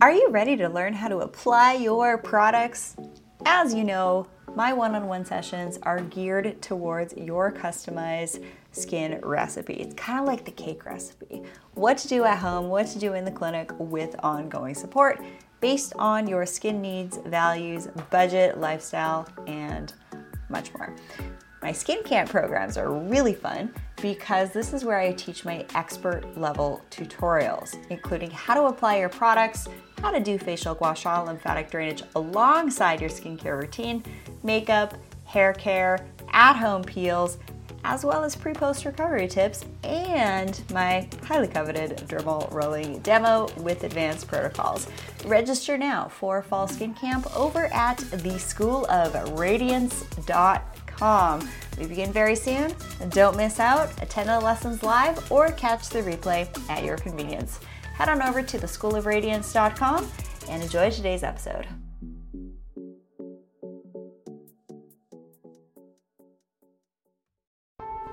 Are you ready to learn how to apply your products? As you know, my one on one sessions are geared towards your customized skin recipe. It's kind of like the cake recipe what to do at home, what to do in the clinic with ongoing support based on your skin needs, values, budget, lifestyle, and much more. My skin camp programs are really fun because this is where I teach my expert level tutorials, including how to apply your products, how to do facial gua sha lymphatic drainage alongside your skincare routine, makeup, hair care, at home peels, as well as pre post recovery tips and my highly coveted dermal rolling demo with advanced protocols. Register now for Fall Skin Camp over at theschoolofradiance.com com. We begin very soon. Don't miss out. Attend the lessons live or catch the replay at your convenience. Head on over to theschoolofradiance.com and enjoy today's episode.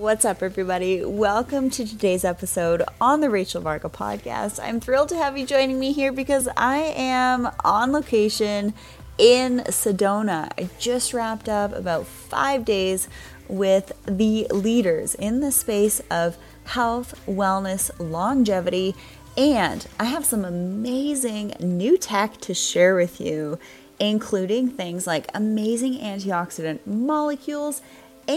What's up, everybody? Welcome to today's episode on the Rachel Varga podcast. I'm thrilled to have you joining me here because I am on location in Sedona. I just wrapped up about five days with the leaders in the space of health, wellness, longevity, and I have some amazing new tech to share with you, including things like amazing antioxidant molecules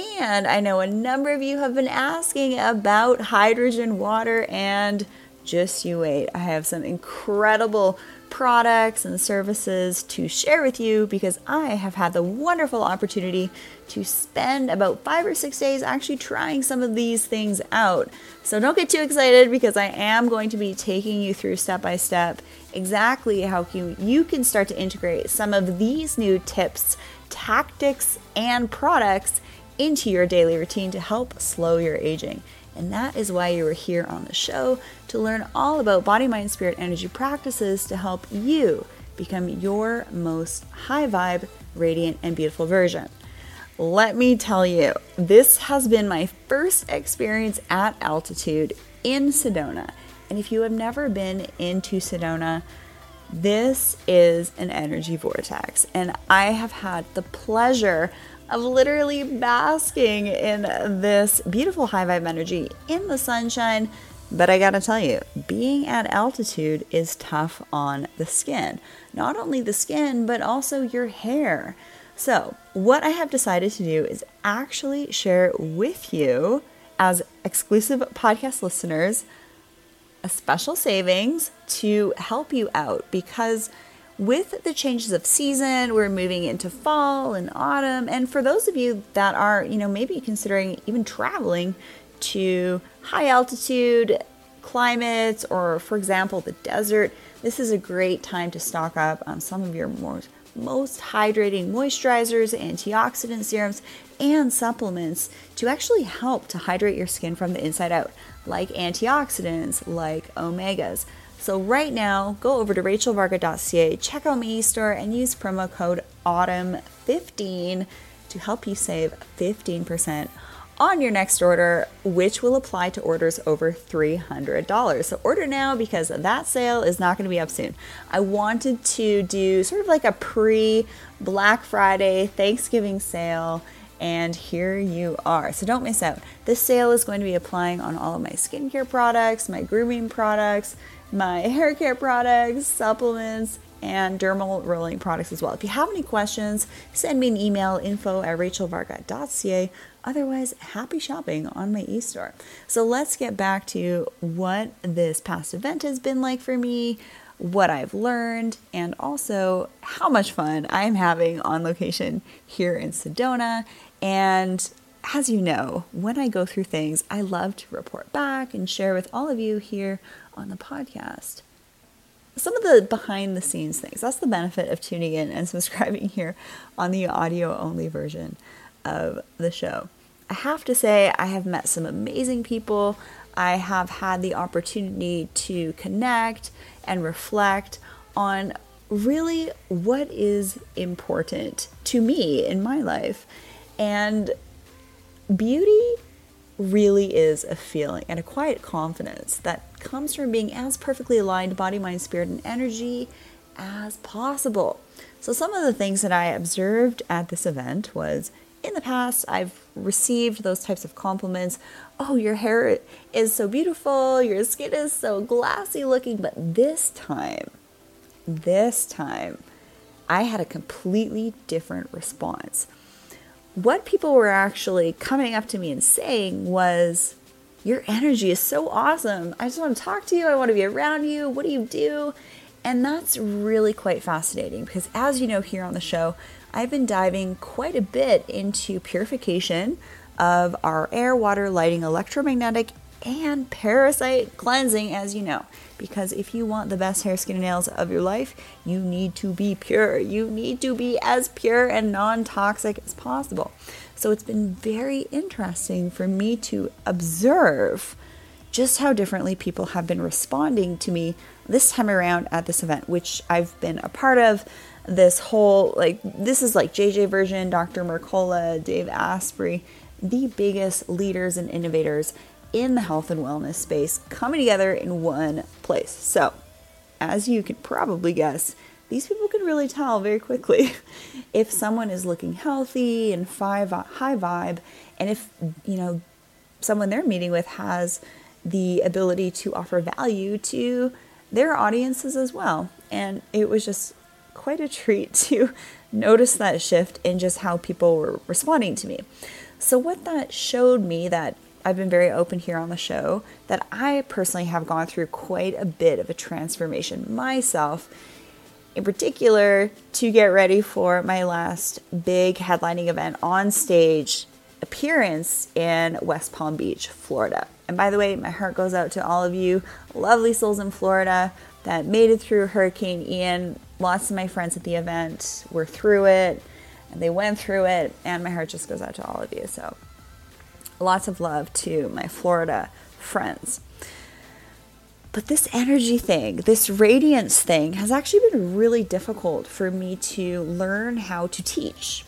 and I know a number of you have been asking about hydrogen water, and just you wait. I have some incredible products and services to share with you because I have had the wonderful opportunity to spend about five or six days actually trying some of these things out. So don't get too excited because I am going to be taking you through step by step exactly how you, you can start to integrate some of these new tips, tactics, and products into your daily routine to help slow your aging. And that is why you are here on the show to learn all about body, mind, spirit, energy practices to help you become your most high vibe, radiant, and beautiful version. Let me tell you, this has been my first experience at altitude in Sedona. And if you have never been into Sedona, this is an energy vortex. And I have had the pleasure of literally basking in this beautiful high vibe energy in the sunshine. But I gotta tell you, being at altitude is tough on the skin. Not only the skin, but also your hair. So, what I have decided to do is actually share with you, as exclusive podcast listeners, a special savings to help you out because with the changes of season, we're moving into fall and autumn. And for those of you that are, you know, maybe considering even traveling to high altitude climates or, for example, the desert, this is a great time to stock up on some of your most most hydrating moisturizers, antioxidant serums, and supplements to actually help to hydrate your skin from the inside out, like antioxidants, like omegas. So right now, go over to rachelvarga.ca, check out my e-store, and use promo code AUTUMN15 to help you save 15% on your next order, which will apply to orders over $300. So order now because that sale is not going to be up soon. I wanted to do sort of like a pre Black Friday Thanksgiving sale and here you are. So don't miss out. This sale is going to be applying on all of my skincare products, my grooming products, my hair care products, supplements, and dermal rolling products as well. If you have any questions, send me an email info at rachelvarga.ca. Otherwise, happy shopping on my e-store. So let's get back to what this past event has been like for me, what I've learned, and also how much fun I'm having on location here in Sedona. And as you know, when I go through things, I love to report back and share with all of you here on the podcast some of the behind the scenes things. That's the benefit of tuning in and subscribing here on the audio only version of the show. I have to say, I have met some amazing people. I have had the opportunity to connect and reflect on really what is important to me in my life. And beauty really is a feeling and a quiet confidence that comes from being as perfectly aligned body, mind, spirit, and energy as possible. So, some of the things that I observed at this event was in the past, I've received those types of compliments. Oh, your hair is so beautiful, your skin is so glassy looking. But this time, this time, I had a completely different response what people were actually coming up to me and saying was, Your energy is so awesome. I just want to talk to you. I want to be around you. What do you do? And that's really quite fascinating because, as you know, here on the show, I've been diving quite a bit into purification of our air, water, lighting, electromagnetic, and parasite cleansing, as you know. Because if you want the best hair, skin, and nails of your life, you need to be pure. You need to be as pure and non toxic as possible. So it's been very interesting for me to observe just how differently people have been responding to me this time around at this event, which I've been a part of. This whole, like, this is like JJ Virgin, Dr. Mercola, Dave Asprey, the biggest leaders and innovators in the health and wellness space coming together in one place. So, as you can probably guess, these people can really tell very quickly if someone is looking healthy and high vibe, and if you know someone they're meeting with has the ability to offer value to their audiences as well. And it was just quite a treat to notice that shift in just how people were responding to me. So, what that showed me that I've been very open here on the show that I personally have gone through quite a bit of a transformation myself, in particular to get ready for my last big headlining event on stage appearance in West Palm Beach, Florida. And by the way, my heart goes out to all of you lovely souls in Florida that made it through Hurricane Ian. Lots of my friends at the event were through it and they went through it, and my heart just goes out to all of you. So Lots of love to my Florida friends. But this energy thing, this radiance thing, has actually been really difficult for me to learn how to teach.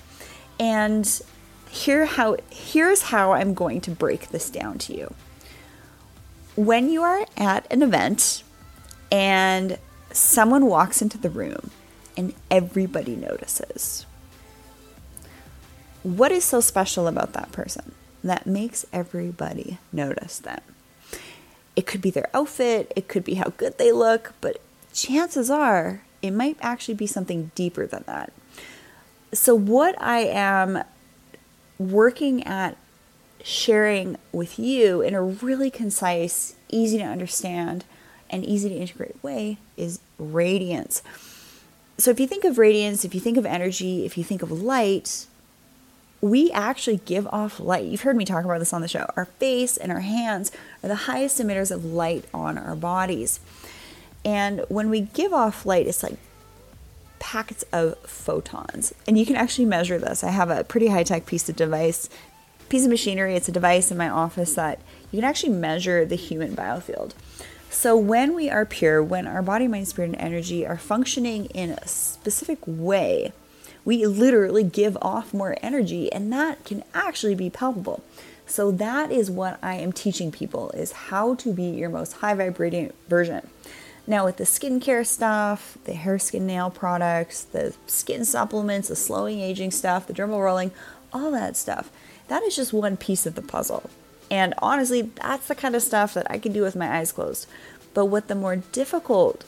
And here how here's how I'm going to break this down to you. When you are at an event and someone walks into the room and everybody notices. What is so special about that person? that makes everybody notice them. It could be their outfit, it could be how good they look, but chances are it might actually be something deeper than that. So, what I am working at sharing with you in a really concise, easy to understand, and easy to integrate way is radiance. So, if you think of radiance, if you think of energy, if you think of light, we actually give off light. You've heard me talk about this on the show. Our face and our hands are the highest emitters of light on our bodies. And when we give off light, it's like packets of photons. And you can actually measure this. I have a pretty high tech piece of device, piece of machinery. It's a device in my office that you can actually measure the human biofield. So when we are pure, when our body, mind, spirit, and energy are functioning in a specific way, we literally give off more energy and that can actually be palpable. So that is what I am teaching people is how to be your most high vibrating version. Now with the skincare stuff, the hair skin nail products, the skin supplements, the slowing aging stuff, the dermal rolling, all that stuff. That is just one piece of the puzzle. And honestly, that's the kind of stuff that I can do with my eyes closed. But what the more difficult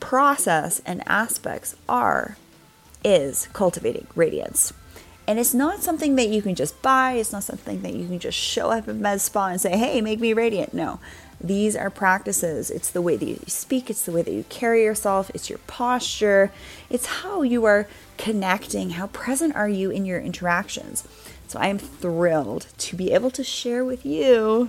process and aspects are is cultivating radiance. And it's not something that you can just buy, it's not something that you can just show up at med spa and say, hey, make me radiant. No, these are practices. It's the way that you speak, it's the way that you carry yourself, it's your posture, it's how you are connecting, how present are you in your interactions. So I am thrilled to be able to share with you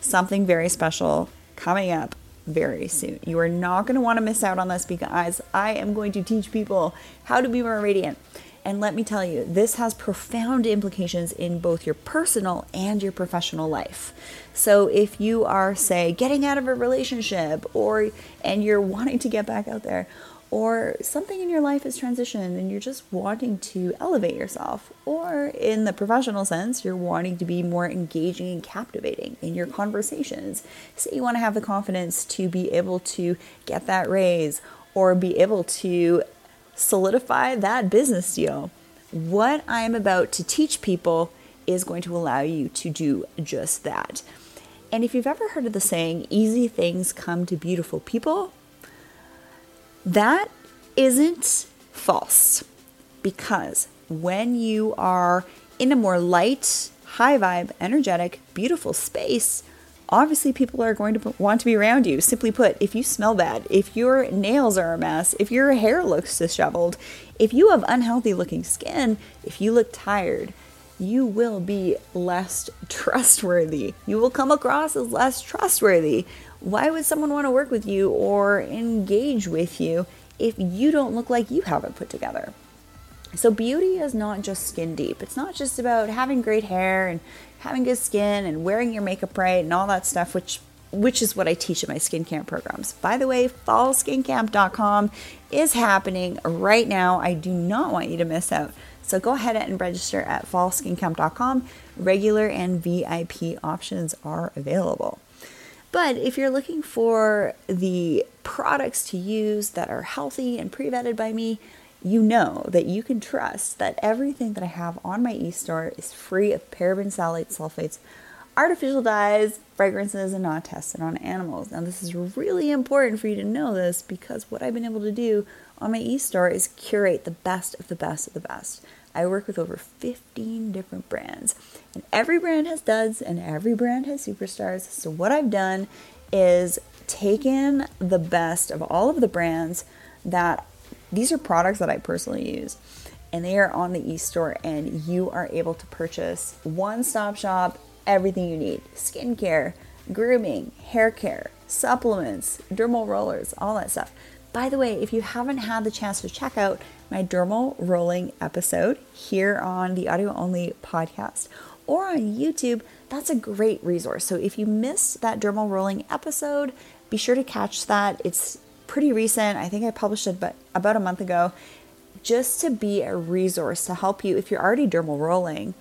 something very special coming up very soon. You are not going to want to miss out on this because I am going to teach people how to be more radiant. And let me tell you, this has profound implications in both your personal and your professional life. So if you are say getting out of a relationship or and you're wanting to get back out there or something in your life is transitioned and you're just wanting to elevate yourself, or in the professional sense, you're wanting to be more engaging and captivating in your conversations. Say you want to have the confidence to be able to get that raise or be able to solidify that business deal. What I'm about to teach people is going to allow you to do just that. And if you've ever heard of the saying, easy things come to beautiful people, that isn't false because when you are in a more light, high vibe, energetic, beautiful space, obviously people are going to want to be around you. Simply put, if you smell bad, if your nails are a mess, if your hair looks disheveled, if you have unhealthy looking skin, if you look tired, you will be less trustworthy. You will come across as less trustworthy. Why would someone want to work with you or engage with you if you don't look like you have it put together? So, beauty is not just skin deep. It's not just about having great hair and having good skin and wearing your makeup right and all that stuff, which which is what I teach in my skin camp programs. By the way, fallskincamp.com is happening right now. I do not want you to miss out. So go ahead and register at fallskincamp.com. Regular and VIP options are available. But if you're looking for the products to use that are healthy and pre vetted by me, you know that you can trust that everything that I have on my e-store is free of parabens, phthalates, sulfates, artificial dyes, fragrances, and not tested on animals. Now, this is really important for you to know this because what I've been able to do on my e-store is curate the best of the best of the best. I work with over 15 different brands, and every brand has duds and every brand has superstars. So, what I've done is taken the best of all of the brands that these are products that I personally use, and they are on the e-store, and you are able to purchase one-stop shop, everything you need: skincare, grooming, hair care, supplements, dermal rollers, all that stuff. By the way, if you haven't had the chance to check out my dermal rolling episode here on the audio only podcast or on YouTube, that's a great resource. So if you missed that dermal rolling episode, be sure to catch that. It's pretty recent. I think I published it but about a month ago just to be a resource to help you if you're already dermal rolling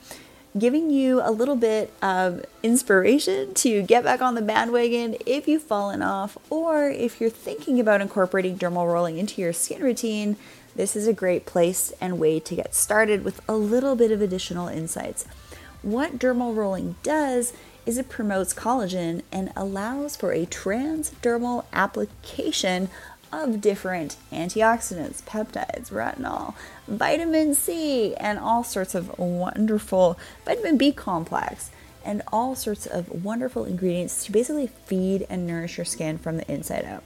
giving you a little bit of inspiration to get back on the bandwagon if you've fallen off, or if you're thinking about incorporating dermal rolling into your skin routine. This is a great place and way to get started with a little bit of additional insights. What dermal rolling does is it promotes collagen and allows for a transdermal application of different antioxidants, peptides, retinol, vitamin C, and all sorts of wonderful vitamin B complex, and all sorts of wonderful ingredients to basically feed and nourish your skin from the inside out.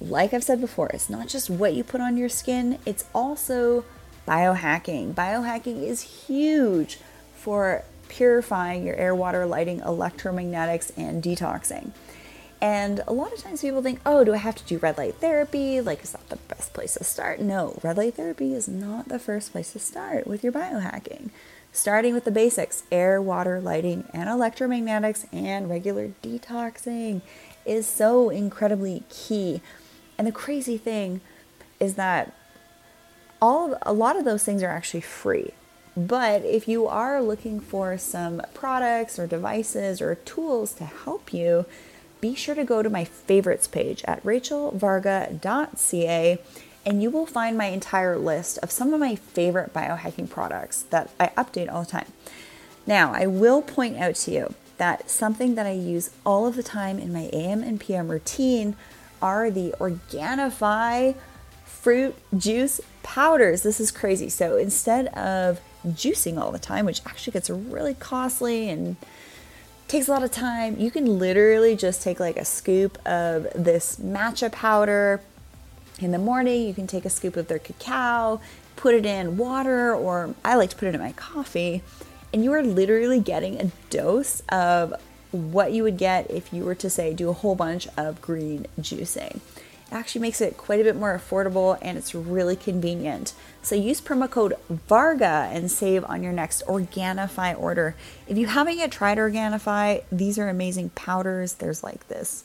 Like I've said before, it's not just what you put on your skin, it's also biohacking. Biohacking is huge for purifying your air, water, lighting, electromagnetics, and detoxing. And a lot of times people think, oh, do I have to do red light therapy? Like, is that the best place to start? No, red light therapy is not the first place to start with your biohacking. Starting with the basics air, water, lighting, and electromagnetics, and regular detoxing is so incredibly key. And the crazy thing is that all a lot of those things are actually free. But if you are looking for some products or devices or tools to help you, be sure to go to my favorites page at rachelvarga.ca and you will find my entire list of some of my favorite biohacking products that I update all the time. Now, I will point out to you that something that I use all of the time in my AM and PM routine are the Organifi fruit juice powders. This is crazy. So instead of juicing all the time, which actually gets really costly and takes a lot of time. You can literally just take like a scoop of this matcha powder in the morning. You can take a scoop of their cacao, put it in water, or I like to put it in my coffee, and you are literally getting a dose of what you would get if you were to say do a whole bunch of green juicing. Actually makes it quite a bit more affordable and it's really convenient. So use promo code VARGA and save on your next Organifi order. If you haven't yet tried Organifi, these are amazing powders. There's like this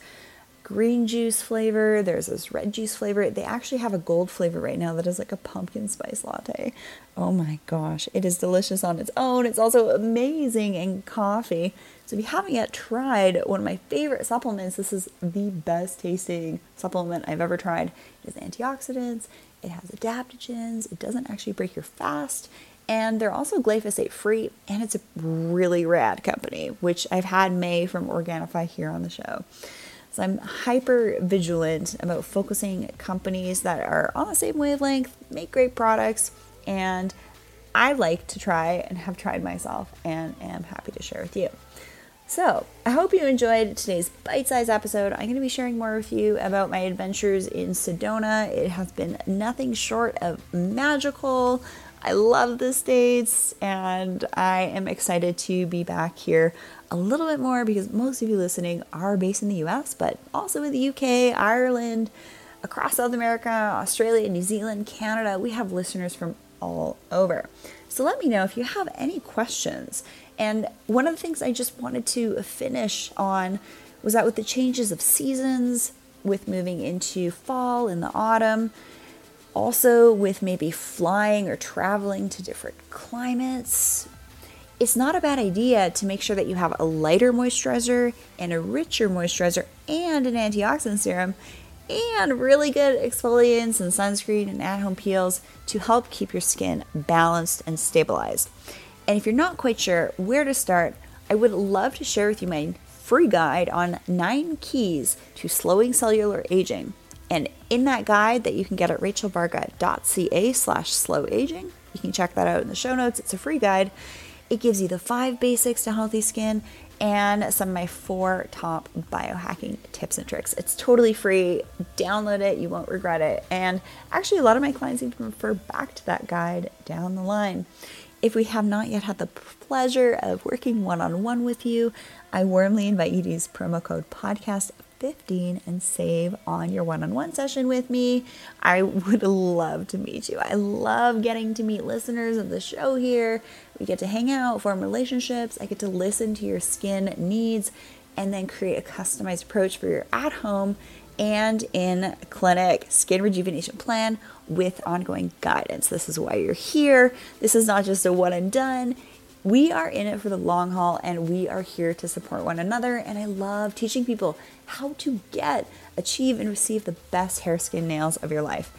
green juice flavor, there's this red juice flavor. They actually have a gold flavor right now that is like a pumpkin spice latte. Oh my gosh, it is delicious on its own. It's also amazing in coffee. So if you haven't yet tried one of my favorite supplements, this is the best tasting supplement I've ever tried. It has antioxidants, it has adaptogens, it doesn't actually break your fast, and they're also glyphosate free, and it's a really rad company, which I've had May from Organifi here on the show. So I'm hyper vigilant about focusing companies that are on the same wavelength, make great products, and I like to try and have tried myself and am happy to share with you. So, I hope you enjoyed today's bite sized episode. I'm going to be sharing more with you about my adventures in Sedona. It has been nothing short of magical. I love the States and I am excited to be back here a little bit more because most of you listening are based in the US, but also in the UK, Ireland, across South America, Australia, New Zealand, Canada. We have listeners from all over. So let me know if you have any questions. And one of the things I just wanted to finish on was that with the changes of seasons, with moving into fall in the autumn, also with maybe flying or traveling to different climates, it's not a bad idea to make sure that you have a lighter moisturizer and a richer moisturizer and an antioxidant serum and really good exfoliants and sunscreen and at home peels to help keep your skin balanced and stabilized. And if you're not quite sure where to start, I would love to share with you my free guide on nine keys to slowing cellular aging. And in that guide that you can get at rachelvarga.ca slash slow aging, you can check that out in the show notes. It's a free guide. It gives you the five basics to healthy skin and some of my four top biohacking tips and tricks. It's totally free. Download it, you won't regret it. And actually, a lot of my clients even refer back to that guide down the line. If we have not yet had the pleasure of working one on one with you, I warmly invite you to use promo code podcast 15 and save on your one on one session with me. I would love to meet you. I love getting to meet listeners of the show here. We get to hang out, form relationships. I get to listen to your skin needs and then create a customized approach for your at home and in clinic skin rejuvenation plan with ongoing guidance. This is why you're here. This is not just a one and done. We are in it for the long haul and we are here to support one another. And I love teaching people how to get, achieve, and receive the best hair, skin, nails of your life.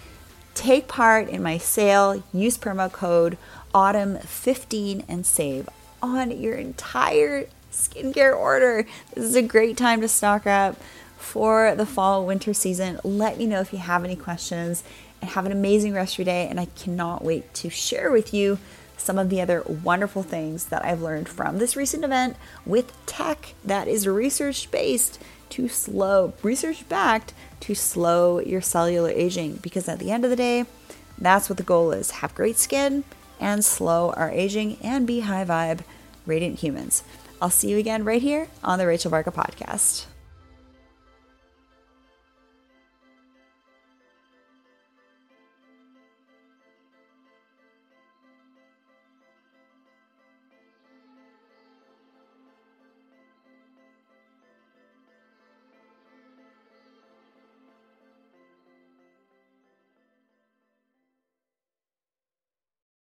Take part in my sale, use promo code AUTUMN15 and save on your entire skincare order. This is a great time to stock up for the fall winter season. Let me know if you have any questions and have an amazing rest of your day. And I cannot wait to share with you some of the other wonderful things that I've learned from this recent event with tech that is research based to slow, research backed to slow your cellular aging. Because at the end of the day, that's what the goal is have great skin and slow our aging and be high vibe, radiant humans. I'll see you again right here on the Rachel Varga podcast.